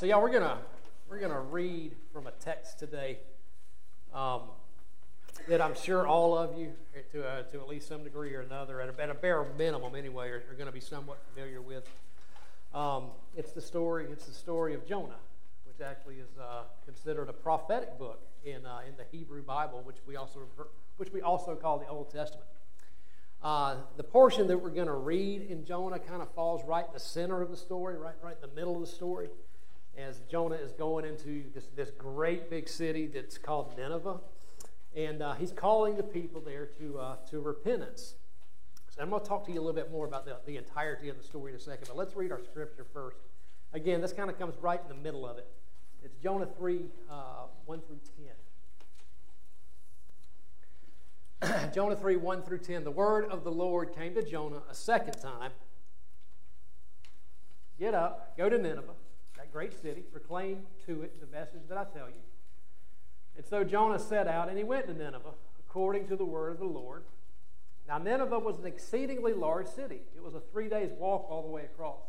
so y'all, we're gonna we're gonna read from a text today um, that I'm sure all of you, to uh, to at least some degree or another, at a, at a bare minimum anyway, are, are going to be somewhat familiar with. Um, it's the story. It's the story of Jonah, which actually is uh, considered a prophetic book in uh, in the Hebrew Bible, which we also refer, which we also call the Old Testament. Uh, the portion that we're going to read in Jonah kind of falls right in the center of the story, right, right in the middle of the story, as Jonah is going into this, this great big city that's called Nineveh. And uh, he's calling the people there to, uh, to repentance. So I'm going to talk to you a little bit more about the, the entirety of the story in a second, but let's read our scripture first. Again, this kind of comes right in the middle of it. It's Jonah 3 uh, 1 through 10. Jonah 3 1 through 10. The word of the Lord came to Jonah a second time. Get up, go to Nineveh, great city, proclaim to it the message that I tell you. And so Jonah set out and he went to Nineveh according to the word of the Lord. Now, Nineveh was an exceedingly large city, it was a three days walk all the way across.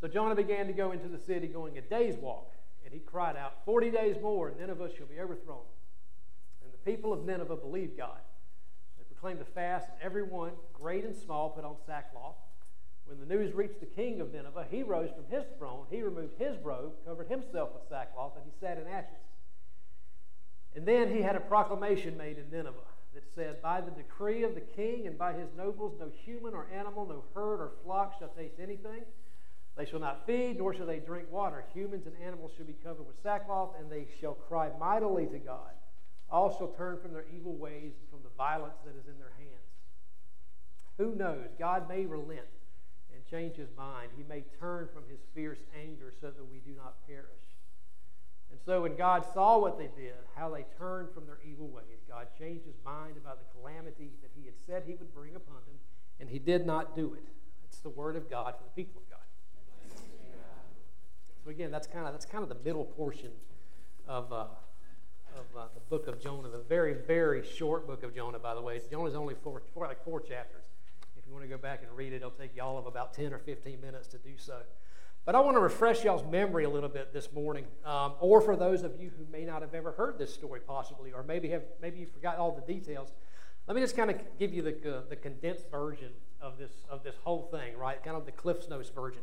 So Jonah began to go into the city, going a day's walk, and he cried out, Forty days more, and Nineveh shall be overthrown And the people of Nineveh believed God. They proclaimed a fast, and everyone, great and small, put on sackcloth. When the news reached the king of Nineveh, he rose from his throne, he removed his robe, covered himself with sackcloth, and he sat in ashes. And then he had a proclamation made in Nineveh that said, By the decree of the king and by his nobles, no human or animal, no herd or flock shall taste anything. They shall not feed, nor shall they drink water. Humans and animals shall be covered with sackcloth, and they shall cry mightily to God all shall turn from their evil ways and from the violence that is in their hands. Who knows? God may relent change his mind. He may turn from his fierce anger so that we do not perish. And so when God saw what they did, how they turned from their evil ways, God changed his mind about the calamity that he had said he would bring upon them, and he did not do it. That's the word of God for the people of God. So again, that's kind of that's kind of the middle portion of uh, of uh, the book of Jonah, the very, very short book of Jonah, by the way. Jonah's only four, four, like four chapters. You want to go back and read it, it'll take you all of about 10 or 15 minutes to do so. But I want to refresh y'all's memory a little bit this morning, um, or for those of you who may not have ever heard this story, possibly, or maybe have maybe you forgot all the details. Let me just kind of give you the, uh, the condensed version of this of this whole thing, right? Kind of the Cliff's Notes version.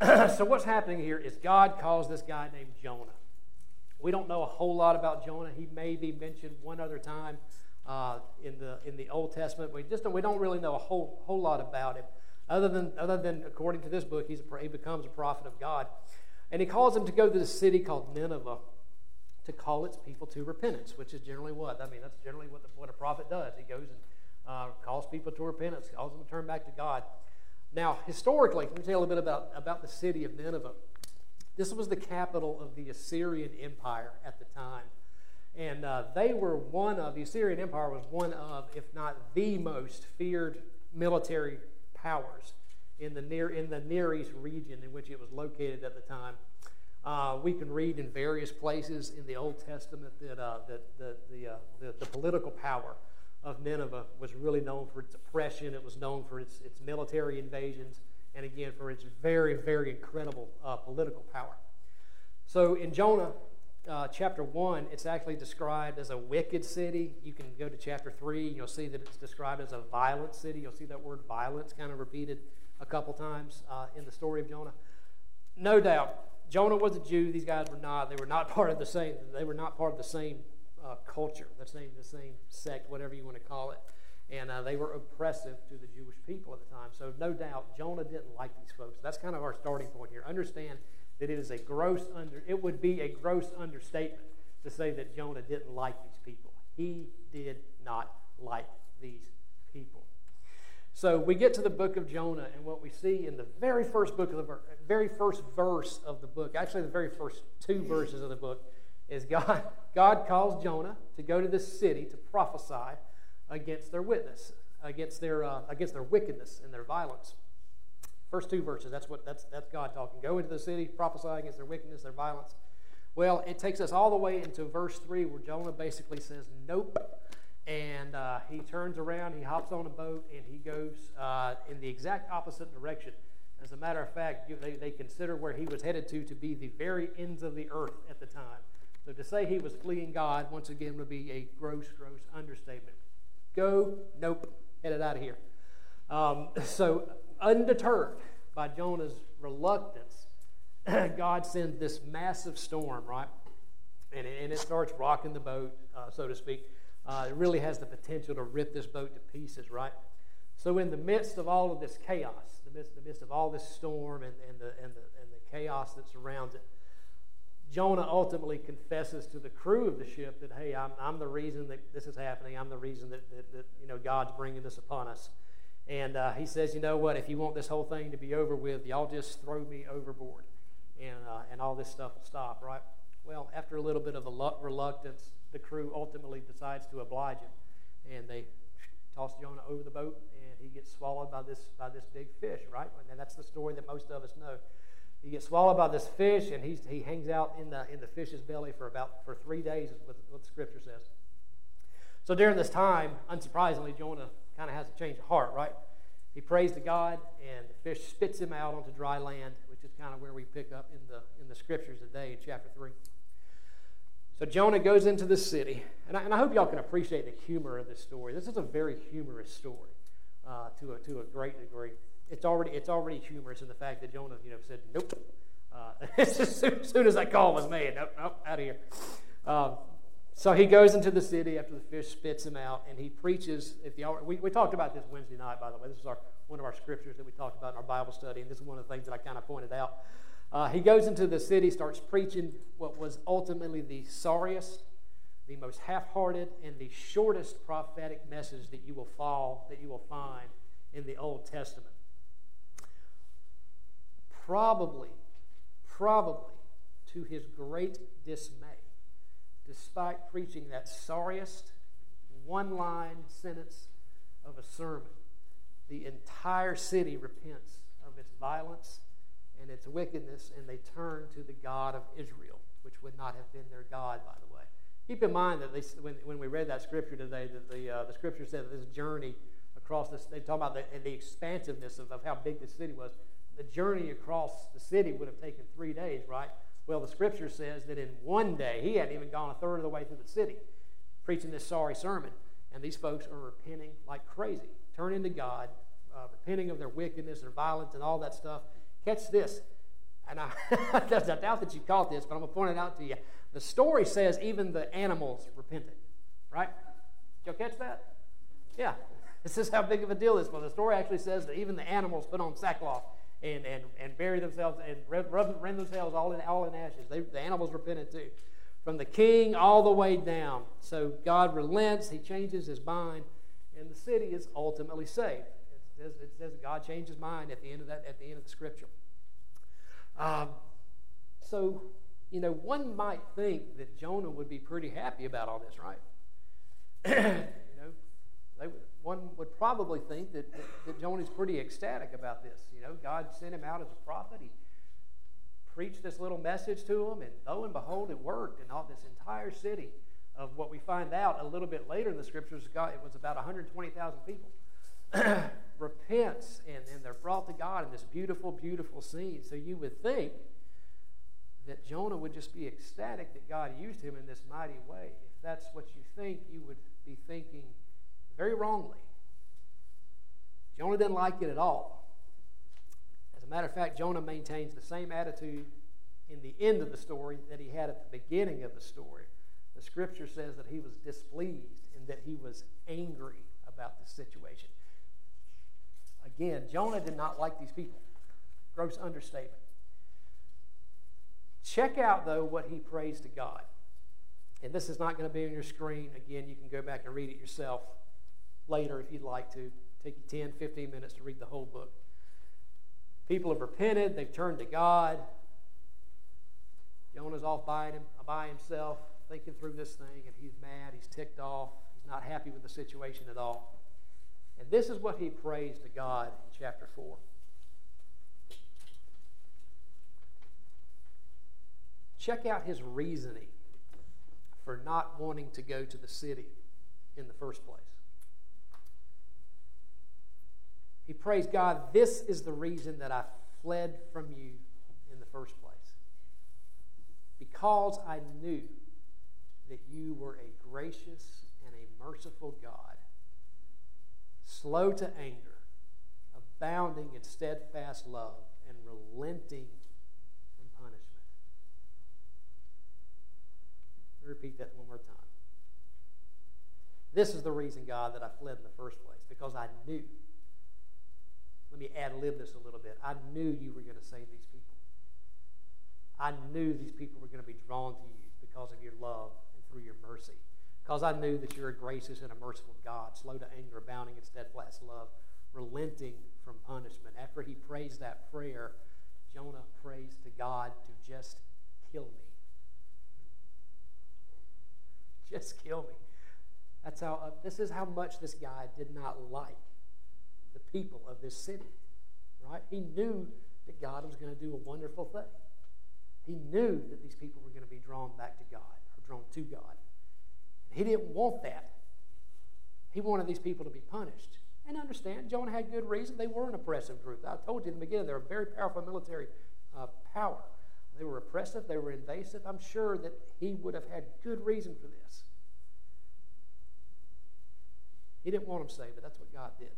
so what's happening here is God calls this guy named Jonah. We don't know a whole lot about Jonah. He may be mentioned one other time uh, in the in the Old Testament. We just we don't really know a whole whole lot about him, other than other than according to this book, he's a, he becomes a prophet of God, and he calls him to go to the city called Nineveh to call its people to repentance, which is generally what I mean. That's generally what the, what a prophet does. He goes and uh, calls people to repentance, calls them to turn back to God. Now, historically, let me tell you a little bit about, about the city of Nineveh. This was the capital of the Assyrian Empire at the time. And uh, they were one of, the Assyrian Empire was one of, if not the most feared military powers in the Near, in the Near East region in which it was located at the time. Uh, we can read in various places in the Old Testament that, uh, that the, the, uh, the, the, political power of Nineveh was really known for its oppression. It was known for its, its military invasions and again for its very, very incredible uh, political power. So in Jonah uh, chapter 1, it's actually described as a wicked city. You can go to chapter 3, and you'll see that it's described as a violent city. You'll see that word violence kind of repeated a couple times uh, in the story of Jonah. No doubt, Jonah was a Jew. These guys were not. They were not part of the same. They were not part of the same uh, culture, the same, the same sect, whatever you want to call it and uh, they were oppressive to the Jewish people at the time. So, no doubt, Jonah didn't like these folks. That's kind of our starting point here. Understand that it is a gross under it would be a gross understatement to say that Jonah didn't like these people. He did not like these people. So we get to the book of Jonah, and what we see in the very first book of the very first verse of the book, actually the very first two verses of the book, is God God calls Jonah to go to this city to prophesy against their witness, against their, uh, against their wickedness and their violence. First two verses, that's, what, that's, that's God talking. Go into the city, prophesy against their wickedness, their violence. Well, it takes us all the way into verse 3 where Jonah basically says, Nope. And uh, he turns around, he hops on a boat, and he goes uh, in the exact opposite direction As a matter of fact, they, they consider where he was headed to to be the very ends of the earth at the time. So to say he was fleeing God, once again, would be a gross, gross understatement. Go, nope, headed out of here. Um, so, undeterred by Jonah's reluctance, God sends this massive storm, right? And it, and it starts rocking the boat, uh, so to speak. Uh, it really has the potential to rip this boat to pieces, right? So, in the midst of all of this chaos, the midst, the midst of all this storm and, and, the, and, the, and the chaos that surrounds it, Jonah ultimately confesses to the crew of the ship that, hey, I'm, I'm the reason that this is happening. I'm the reason that, that, that you know, God's bringing this upon us. And uh, he says, you know what, if you want this whole thing to be over with, y'all just throw me overboard. And, uh, and all this stuff will stop, right? Well, after a little bit of reluctance, the crew ultimately decides to oblige him. And they toss Jonah over the boat, and he gets swallowed by this, by this big fish, right? And that's the story that most of us know. He gets swallowed by this fish, and he's, he hangs out in the, in the fish's belly for about for three days, is what, what the scripture says. So during this time, unsurprisingly, Jonah kind of has a change of heart, right? He prays to God, and the fish spits him out onto dry land, which is kind of where we pick up in the, in the scriptures today in chapter 3. So Jonah goes into the city, and I, and I hope y'all can appreciate the humor of this story. This is a very humorous story uh, to, a, to a great degree. It's already, it's already humorous in the fact that Jonah you know, said, Nope. Uh, as, soon, as that call was made, Nope, nope, out of here. Um, so he goes into the city after the fish spits him out, and he preaches. If the we, we talked about this Wednesday night, by the way. This is our one of our scriptures that we talked about in our Bible study, and this is one of the things that I kind of pointed out. Uh, he goes into the city, starts preaching what was ultimately the sorriest, the most half-hearted, and the shortest prophetic message that you will fall that you will find in the Old Testament. Probably, probably to his great dismay despite preaching that sorriest one line sentence of a sermon, the entire city repents of its violence and its wickedness, and they turn to the God of Israel, which would not have been their God, by the way. Keep in mind that they, when, when we read that scripture today, that the, uh, the scripture said that this journey across this, they talk about the, the expansiveness of, of how big the city was. The journey across the city would have taken three days, right? Well, the scripture says that in one day, he hadn't even gone a third of the way through the city preaching this sorry sermon. And these folks are repenting like crazy, turning to God, uh, repenting of their wickedness, their violence, and all that stuff. Catch this. And I, I doubt that you caught this, but I'm going to point it out to you. The story says even the animals repented, right? Did y'all catch that? Yeah. This is how big of a deal this was. The story actually says that even the animals put on sackcloth and, and, and bury themselves and rub, rend themselves all in, all in ashes. They, the animals repented too. From the king all the way down. So God relents, he changes his mind, and the city is ultimately saved. It says, it says God changed his mind at the end of that, at the end of the scripture. Um, so, you know, one might think that Jonah would be pretty happy about all this, right? you know, they would, one would probably think that, that, that Jonah's pretty ecstatic about this. You know, God sent him out as a prophet. He preached this little message to him, and lo and behold, it worked. And all this entire city of what we find out a little bit later in the scriptures, God, it was about 120,000 people. repents and, and they're brought to God in this beautiful, beautiful scene. So you would think that Jonah would just be ecstatic that God used him in this mighty way. If that's what you think, you would be thinking very wrongly. Jonah didn't like it at all. As a matter of fact, Jonah maintains the same attitude in the end of the story that he had at the beginning of the story. The scripture says that he was displeased and that he was angry about the situation. Again, Jonah did not like these people. Gross understatement. Check out, though, what he prays to God. And this is not going to be on your screen. Again, you can go back and read it yourself later if you'd like to. Take you 10, 15 minutes to read the whole book. People have repented, they've turned to God. Jonah's off by, him, by himself, thinking through this thing, and he's mad, he's ticked off, he's not happy with the situation at all. And this is what he prays to God in chapter 4. Check out his reasoning for not wanting to go to the city in the first place. He prays, God, this is the reason that I fled from you in the first place. Because I knew that you were a gracious and a merciful God, slow to anger, abounding in steadfast love, and relenting from punishment. Let me repeat that one more time. This is the reason, God, that I fled in the first place, because I knew. Let me ad lib this a little bit. I knew you were going to save these people. I knew these people were going to be drawn to you because of your love and through your mercy. Because I knew that you're a gracious and a merciful God, slow to anger, abounding in steadfast love, relenting from punishment. After he prays that prayer, Jonah prays to God to just kill me. Just kill me. That's how. Uh, this is how much this guy did not like people of this city. Right? He knew that God was going to do a wonderful thing. He knew that these people were going to be drawn back to God or drawn to God. He didn't want that. He wanted these people to be punished. And understand, Jonah had good reason. They were an oppressive group. I told you in the beginning, they were a very powerful military uh, power. They were oppressive, they were invasive. I'm sure that he would have had good reason for this. He didn't want them saved, but that's what God did.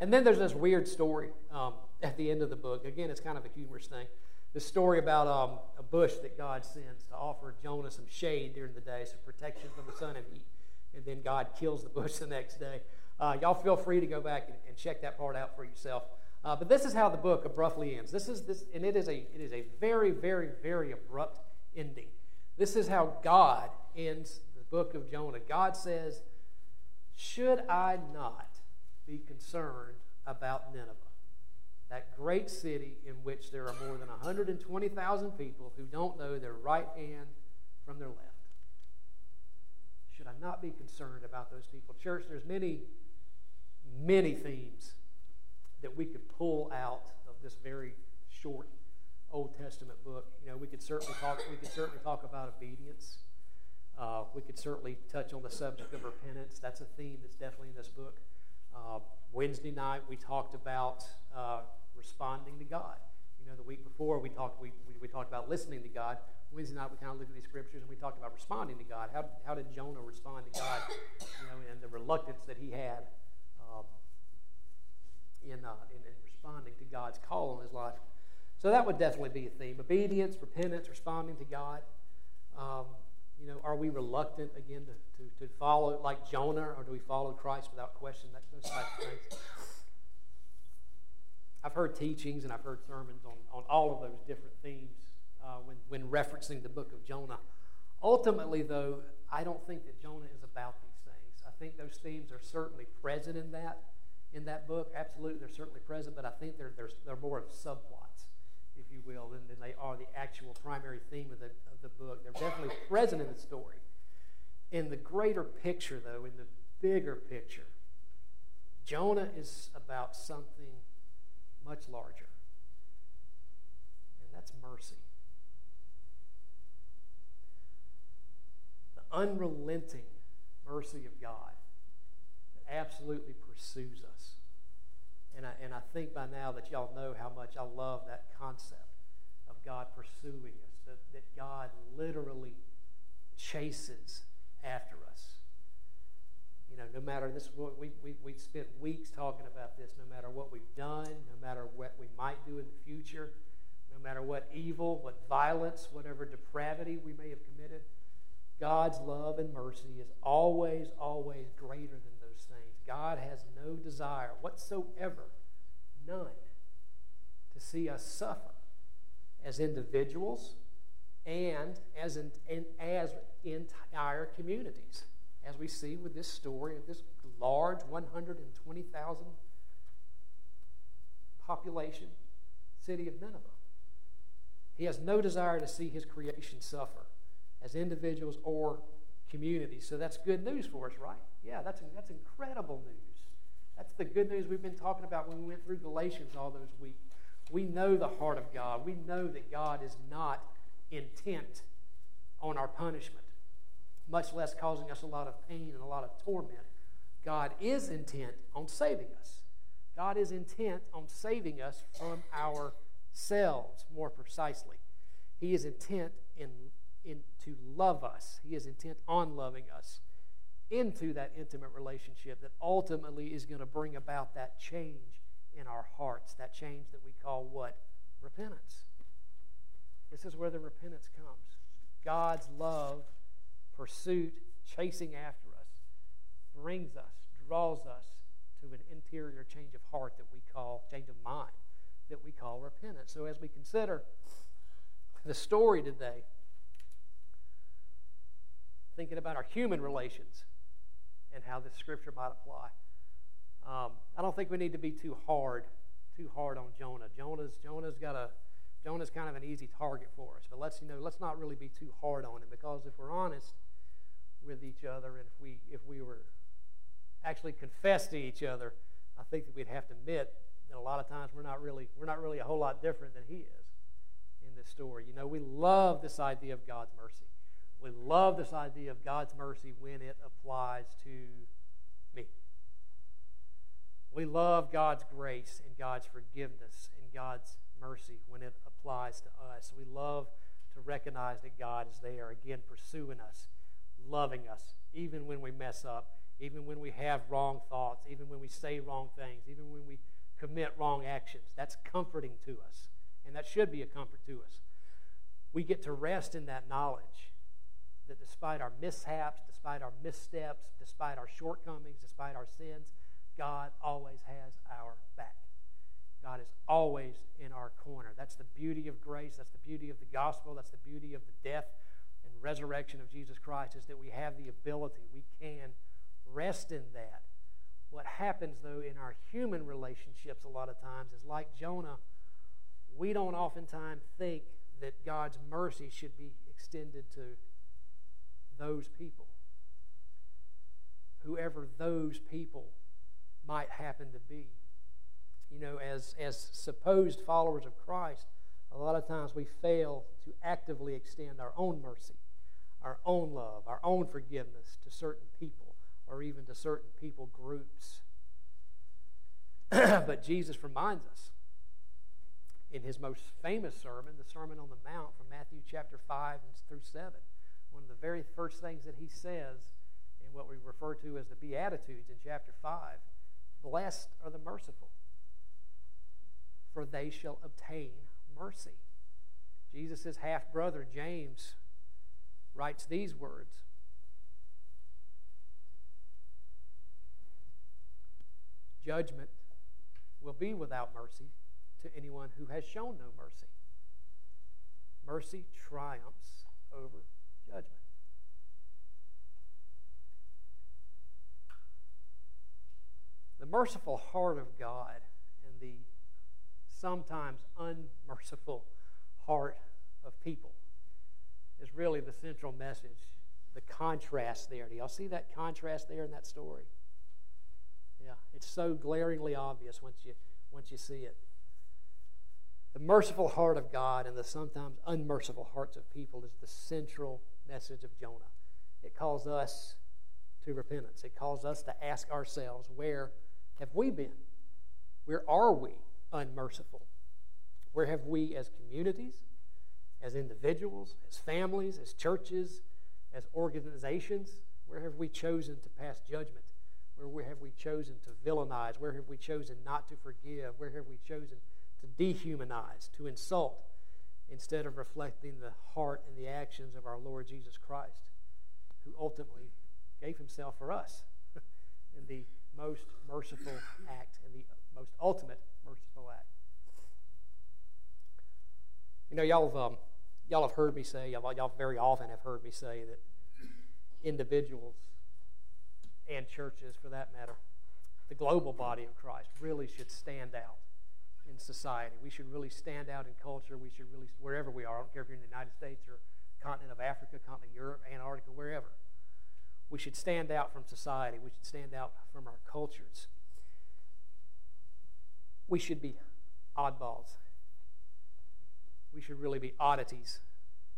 And then there's this weird story um, at the end of the book. Again, it's kind of a humorous thing. The story about um, a bush that God sends to offer Jonah some shade during the day, some protection from the sun and heat. And then God kills the bush the next day. Uh, y'all feel free to go back and, and check that part out for yourself. Uh, but this is how the book abruptly ends. This is this, and it is a it is a very very very abrupt ending. This is how God ends the book of Jonah. God says, "Should I not be concerned about Nineveh, that great city in which there are more than 120,000 people who don't know their right hand from their left?" Should I not be concerned about those people? Church, there's many many themes that we could pull out of this very short Old Testament book. You know, we could certainly talk. We could certainly talk about obedience. Uh, we could certainly touch on the subject of repentance. That's a theme that's definitely in this book. Uh, Wednesday night we talked about uh, responding to God. You know, the week before we talked we, we, we, talked about listening to God. Wednesday night we kind of looked at these scriptures and we talked about responding to God. How, how did Jonah respond to God? You know, and the reluctance that he had um, in, uh, in, in responding to God's call on his life. So that would definitely be a theme: obedience, repentance, responding to God. Um, you know, are we reluctant again to, to, to, follow like Jonah, or do we follow Christ without question? That, those types of things. I've heard teachings and I've heard sermons on, on all of those different themes uh, when, when referencing the book of Jonah. Ultimately, though, I don't think that Jonah is about these things. I think those themes are certainly present in that in that book. Absolutely, they're certainly present, but I think they're, they're, they're more of subplots, you will, than, than they are the actual primary theme of the, of the book. They're definitely present in the story. In the greater picture, though, in the bigger picture, Jonah is about something much larger, and that's mercy. The unrelenting mercy of God that absolutely pursues us. And I, and I think by now that y'all know how much I love that concept God pursuing us, that, that God literally chases after us. You know, no matter this, we, we, we spent weeks talking about this, no matter what we've done, no matter what we might do in the future, no matter what evil, what violence, whatever depravity we may have committed, God's love and mercy is always, always greater than those things. God has no desire whatsoever, none, to see us suffer as individuals and as, in, as entire communities, as we see with this story of this large 120,000 population city of Nineveh. He has no desire to see his creation suffer as individuals or communities. So that's good news for us, right? Yeah, that's, that's incredible news. That's the good news we've been talking about when we went through Galatians all those weeks. We know the heart of God. We know that God is not intent on our punishment, much less causing us a lot of pain and a lot of torment. God is intent on saving us. God is intent on saving us from ourselves, more precisely. He is intent in, in to love us. He is intent on loving us into that intimate relationship that ultimately is going to bring about that change in our hearts, that change that we call what? Repentance. This is where the repentance comes. God's love, pursuit, chasing after us, brings us, draws us to an interior change of heart that we call, change of mind, that we call repentance. So as we consider the story today, thinking about our human relations and how this scripture might apply. Um, I don't think we need to be too hard, too hard on Jonah. Jonah's Jonah's got a Jonah's kind of an easy target for us. But let's you know, let's not really be too hard on him because if we're honest with each other and if we if we were actually confess to each other, I think that we'd have to admit that a lot of times we're not really we're not really a whole lot different than he is in this story. You know, we love this idea of God's mercy. We love this idea of God's mercy when it applies to me. We love God's grace and God's forgiveness and God's mercy when it applies to us. We love to recognize that God is there, again, pursuing us, loving us, even when we mess up, even when we have wrong thoughts, even when we say wrong things, even when we commit wrong actions. That's comforting to us, and that should be a comfort to us. We get to rest in that knowledge that despite our mishaps, despite our missteps, despite our shortcomings, despite our sins, God always has our back. God is always in our corner. That's the beauty of grace. That's the beauty of the gospel. That's the beauty of the death and resurrection of Jesus Christ, is that we have the ability, we can rest in that. What happens, though, in our human relationships a lot of times is like Jonah, we don't oftentimes think that God's mercy should be extended to those people. Whoever those people might happen to be. You know, as, as supposed followers of Christ, a lot of times we fail to actively extend our own mercy, our own love, our own forgiveness to certain people or even to certain people groups. but Jesus reminds us in his most famous sermon, the Sermon on the Mount from Matthew chapter 5 through 7, one of the very first things that he says in what we refer to as the Beatitudes in chapter 5 Blessed are the merciful, for they shall obtain mercy. Jesus' half brother, James, writes these words Judgment will be without mercy to anyone who has shown no mercy. Mercy triumphs over judgment. The merciful heart of God and the sometimes unmerciful heart of people is really the central message. The contrast there. Do y'all see that contrast there in that story? Yeah, it's so glaringly obvious once you once you see it. The merciful heart of God and the sometimes unmerciful hearts of people is the central message of Jonah. It calls us to repentance. It calls us to ask ourselves, where have we been? Where are we unmerciful? Where have we, as communities, as individuals, as families, as churches, as organizations, where have we chosen to pass judgment? Where have we chosen to villainize? Where have we chosen not to forgive? Where have we chosen to dehumanize, to insult? instead of reflecting the heart and the actions of our Lord Jesus Christ, who ultimately gave himself for us in the most merciful act, and the most ultimate merciful act. You know, y'all have, um, y'all have heard me say, y'all, y'all very often have heard me say that individuals and churches, for that matter, the global body of Christ really should stand out in society. We should really stand out in culture. We should really, wherever we are, I don't care if you're in the United States or continent of Africa, continent of Europe, Antarctica, wherever. We should stand out from society. We should stand out from our cultures. We should be oddballs. We should really be oddities.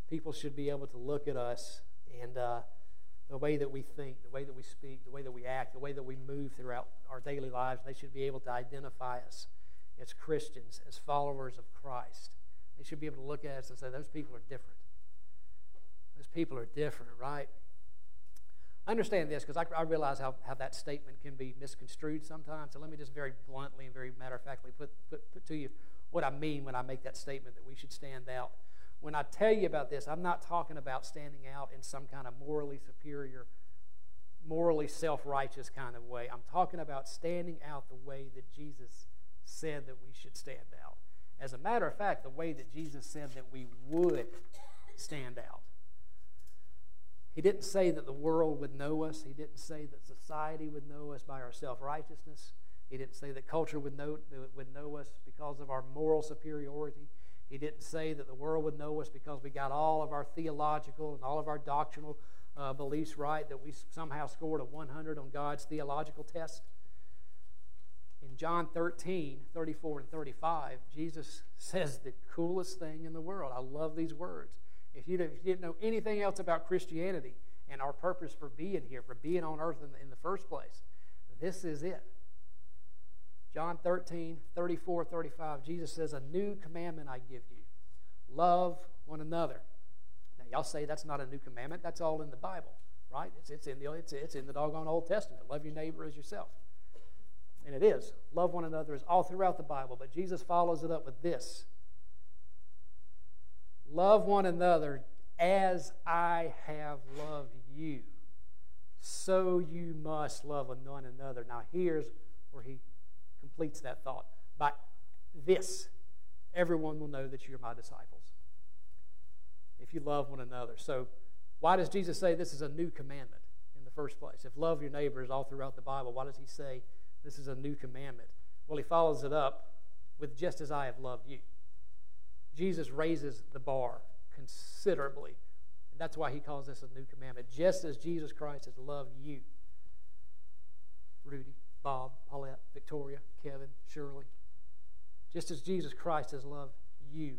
People should be able to look at us and uh, the way that we think, the way that we speak, the way that we act, the way that we move throughout our daily lives. They should be able to identify us as Christians, as followers of Christ. They should be able to look at us and say, those people are different. Those people are different, right? Understand this because I, I, realize how, how that statement can be misconstrued sometimes. So let me just very bluntly and very matter of factly put, put, put to you what I mean when I make that statement that we should stand out. When I tell you about this, I'm not talking about standing out in some kind of morally superior, morally self righteous kind of way. I'm talking about standing out the way that Jesus said that we should stand out. As a matter of fact, the way that Jesus said that we would stand out. He didn't say that the world would know us. He didn't say that society would know us by our self righteousness. He didn't say that culture would know, would know us because of our moral superiority. He didn't say that the world would know us because we got all of our theological and all of our doctrinal uh, beliefs right, that we somehow scored a 100 on God's theological test. In John 13, 34 and 35, Jesus says the coolest thing in the world. I love these words. If you, didn't know anything else about Christianity and our purpose for being here, for being on earth in the, in the first place, this is it. John 13, 34, 35, Jesus says, A new commandment I give you love one another. Now, y'all say that's not a new commandment. That's all in the Bible, right? It's, it's, in, the, it's, it's in the doggone Old Testament. Love your neighbor as yourself. And it is. Love one another is all throughout the Bible. But Jesus follows it up with this Love one another as I have loved you. So you must love one another. Now, here's where he completes that thought. By this, everyone will know that you're my disciples. If you love one another. So, why does Jesus say this is a new commandment in the first place? If love your neighbor is all throughout the Bible, why does he say this is a new commandment? Well, he follows it up with just as I have loved you. Jesus raises the bar considerably. And that's why he calls this a new commandment. Just as Jesus Christ has loved you, Rudy, Bob, Paulette, Victoria, Kevin, Shirley, just as Jesus Christ has loved you,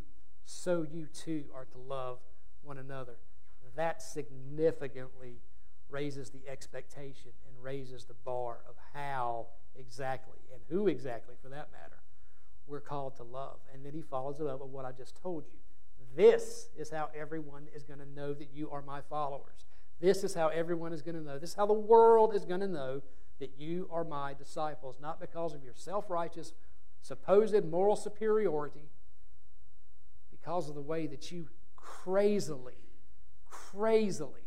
so you too are to love one another. That significantly raises the expectation and raises the bar of how exactly and who exactly, for that matter, we're called to love. And then he follows it up with what I just told you. This is how everyone is going to know that you are my followers. This is how everyone is going to know. This is how the world is going to know that you are my disciples, not because of your self righteous, supposed moral superiority, because of the way that you crazily, crazily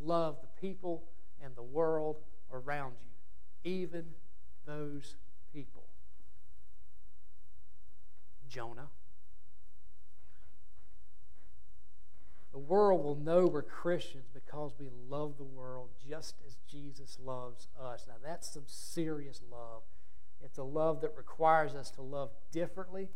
love the people and the world around you, even those people. Jonah. The world will know we're Christians because we love the world just as Jesus loves us. Now, that's some serious love. It's a love that requires us to love differently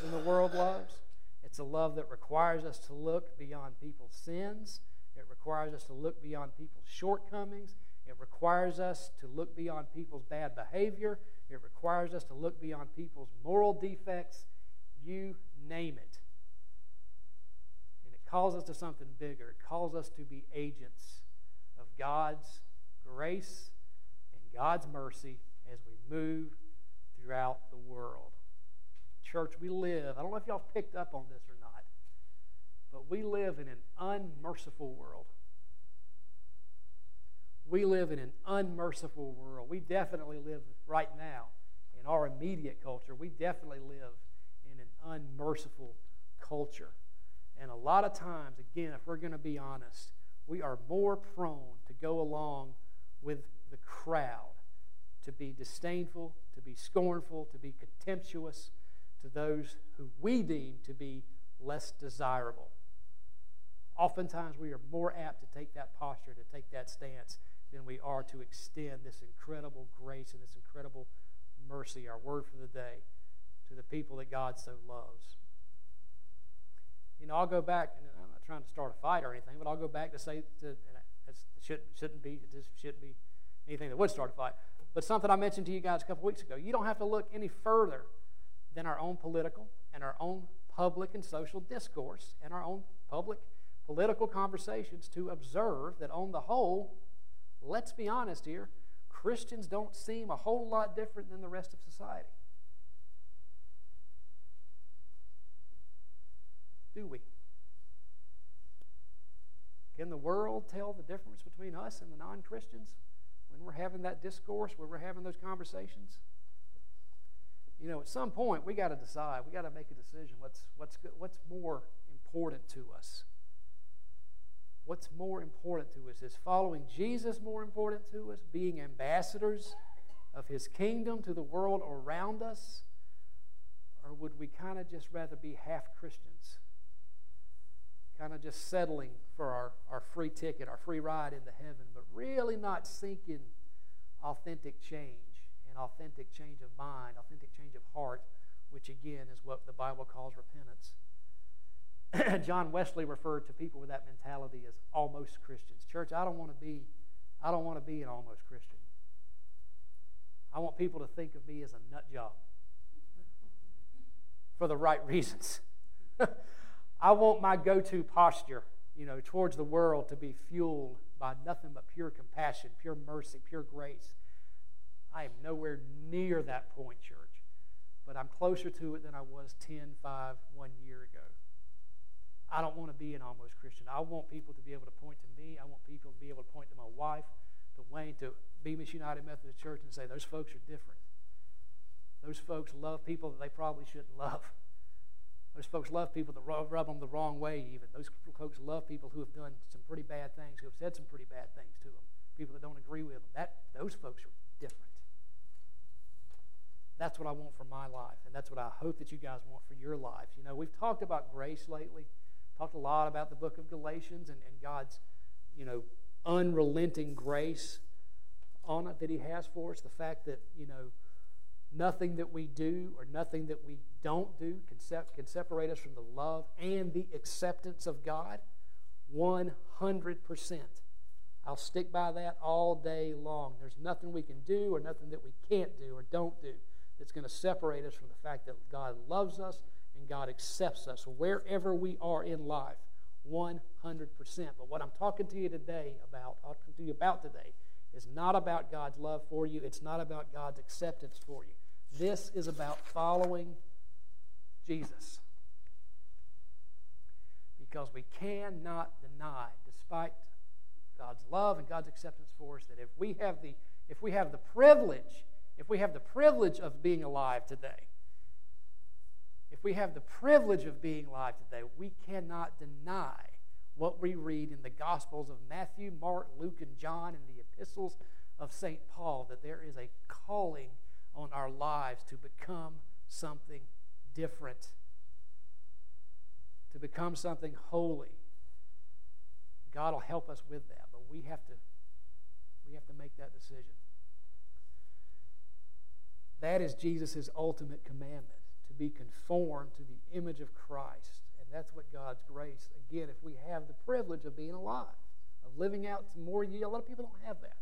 than the world loves. It's a love that requires us to look beyond people's sins. It requires us to look beyond people's shortcomings. It requires us to look beyond people's bad behavior. It requires us to look beyond people's moral defects. You name it. And it calls us to something bigger. It calls us to be agents of God's grace and God's mercy as we move throughout the world. Church, we live, I don't know if y'all picked up on this or not, but we live in an unmerciful world. We live in an unmerciful world. We definitely live right now in our immediate culture. We definitely live unmerciful culture. And a lot of times, again, if we're going to be honest, we are more prone to go along with the crowd, to be disdainful, to be scornful, to be contemptuous to those who we deem to be less desirable. Oftentimes, we are more apt to take that posture, to take that stance, than we are to extend this incredible grace and this incredible mercy. Our word for the day to the people that God so loves. You know, I'll go back, and I'm not trying to start a fight or anything, but I'll go back to say, that it shouldn't, shouldn't be, this shouldn't be anything that would start a fight. But something I mentioned to you guys a couple weeks ago. You don't have to look any further than our own political and our own public and social discourse and our own public political conversations to observe that on the whole, let's be honest here, Christians don't seem a whole lot different than the rest of society. Do we? Can the world tell the difference between us and the non Christians when we're having that discourse, when we're having those conversations? You know, at some point, we got to decide. We got to make a decision. What's, what's, what's more important to us? What's more important to us? Is following Jesus more important to us? Being ambassadors of his kingdom to the world around us? Or would we kind of just rather be half Christians? Kind of just settling for our, our free ticket, our free ride into heaven, but really not seeking authentic change and authentic change of mind, authentic change of heart, which again is what the Bible calls repentance. John Wesley referred to people with that mentality as almost Christians. Church, I don't want to be I don't want to be an almost Christian. I want people to think of me as a nut job for the right reasons. I want my go-to posture, you know, towards the world to be fueled by nothing but pure compassion, pure mercy, pure grace. I am nowhere near that point, church, but I'm closer to it than I was 10, 5, 1 year ago. I don't want to be an almost Christian. I want people to be able to point to me. I want people to be able to point to my wife, to Wayne, to Bemiss United Methodist Church and say, those folks are different. Those folks love people that they probably shouldn't love. Those folks love people that rub them the wrong way, even. Those folks love people who have done some pretty bad things, who have said some pretty bad things to them, people that don't agree with them. That, those folks are different. That's what I want for my life, and that's what I hope that you guys want for your lives. You know, we've talked about grace lately. Talked a lot about the book of Galatians and, and God's, you know, unrelenting grace on it that He has for us. The fact that, you know, nothing that we do or nothing that we don't do can, can separate us from the love and the acceptance of God 100%. I'll stick by that all day long. There's nothing we can do or nothing that we can't do or don't do that's going to separate us from the fact that God loves us and God accepts us wherever we are in life 100%. But what I'm talking to you today about, talking to you about today, is not about God's love for you. It's not about God's acceptance for you. This is about following Jesus. Because we cannot deny, despite God's love and God's acceptance for us, that if we have the if we have the privilege, if we have the privilege of being alive today, if we have the privilege of being alive today, we cannot deny what we read in the Gospels of Matthew, Mark, Luke, and John, and the epistles of St. Paul that there is a calling on our lives to become something different, to become something holy. God will help us with that, but we have to we have to make that decision. That is Jesus' ultimate commandment to be conformed to the image of Christ. And that's what God's grace, again, if we have the privilege of being alive, of living out more years, a lot of people don't have that.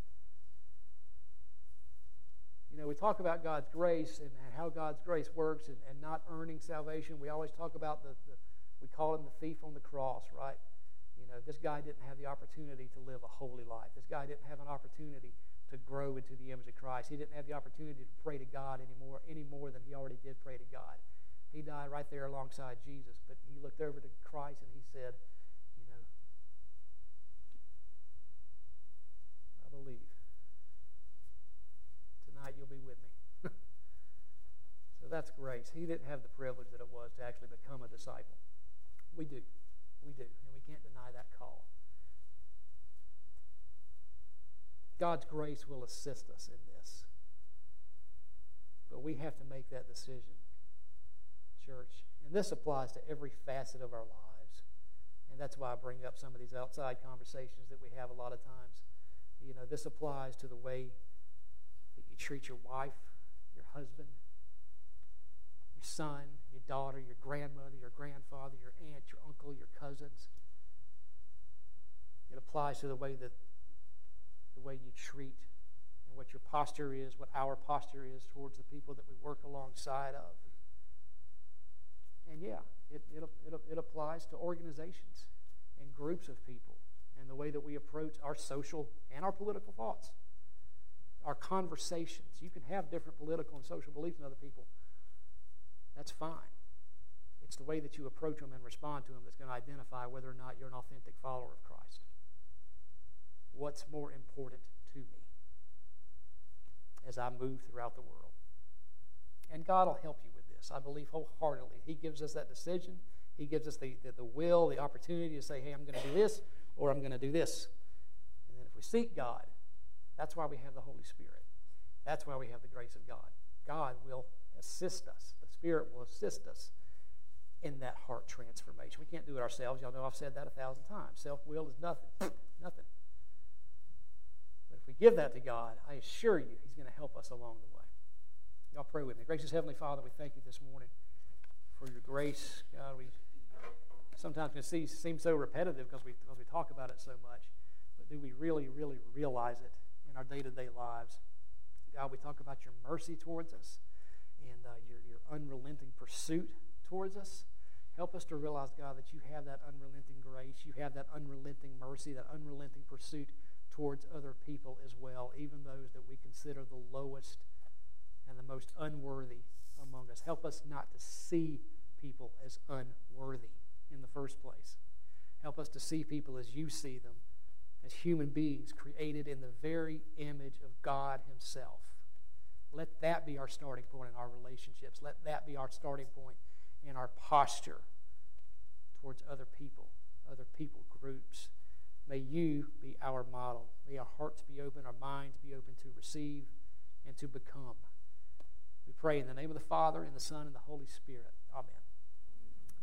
You know, we talk about God's grace and how God's grace works and, and not earning salvation. We always talk about the, the, we call him the thief on the cross, right? You know, this guy didn't have the opportunity to live a holy life. This guy didn't have an opportunity to grow into the image of Christ. He didn't have the opportunity to pray to God anymore, any more than he already did pray to God. He died right there alongside Jesus, but he looked over to Christ and he said, You know, I believe. Tonight you'll be with me. so that's grace. He didn't have the privilege that it was to actually become a disciple. We do. We do. And we can't deny that call. God's grace will assist us in this. But we have to make that decision, church. And this applies to every facet of our lives. And that's why I bring up some of these outside conversations that we have a lot of times. You know, this applies to the way that you treat your wife, your husband, your son, your daughter, your grandmother, your grandfather, your aunt, your uncle, your cousins. It applies to the way that the way you treat and what your posture is, what our posture is towards the people that we work alongside of. And yeah, it, it, it, it applies to organizations and groups of people and the way that we approach our social and our political thoughts, our conversations. You can have different political and social beliefs than other people. That's fine. It's the way that you approach them and respond to them that's going to identify whether or not you're an authentic follower of Christ. What's more important to me as I move throughout the world? And God will help you with this. I believe wholeheartedly. He gives us that decision. He gives us the, the, the will, the opportunity to say, hey, I'm going to do this or I'm going to do this. And then if we seek God, that's why we have the Holy Spirit. That's why we have the grace of God. God will assist us, Spirit will assist us in that heart transformation. We can't do it ourselves. Y'all know I've said that a thousand times. Self will is nothing. nothing. But if we give that to God, I assure you, He's going to help us along the way. Y'all pray with me. Gracious Heavenly Father, we thank you this morning for your grace. God, we sometimes can see seem so repetitive because we, because we talk about it so much. But do we really, really realize it in our day to day lives? God, we talk about your mercy towards us and uh, your, your unrelenting pursuit towards us. Help us to realize, God, that you have that unrelenting grace, you have that unrelenting mercy, that unrelenting pursuit towards other people as well, even those that we consider the lowest and the most unworthy among us. Help us not to see people as unworthy in the first place. Help us to see people as you see them, as human beings created in the very image of God Himself. Let that be our starting point in our relationships. Let that be our starting point in our posture towards other people, other people groups. May you be our model. May our hearts be open, our minds be open to receive and to become. We pray in the name of the Father, and the Son, and the Holy Spirit. Amen.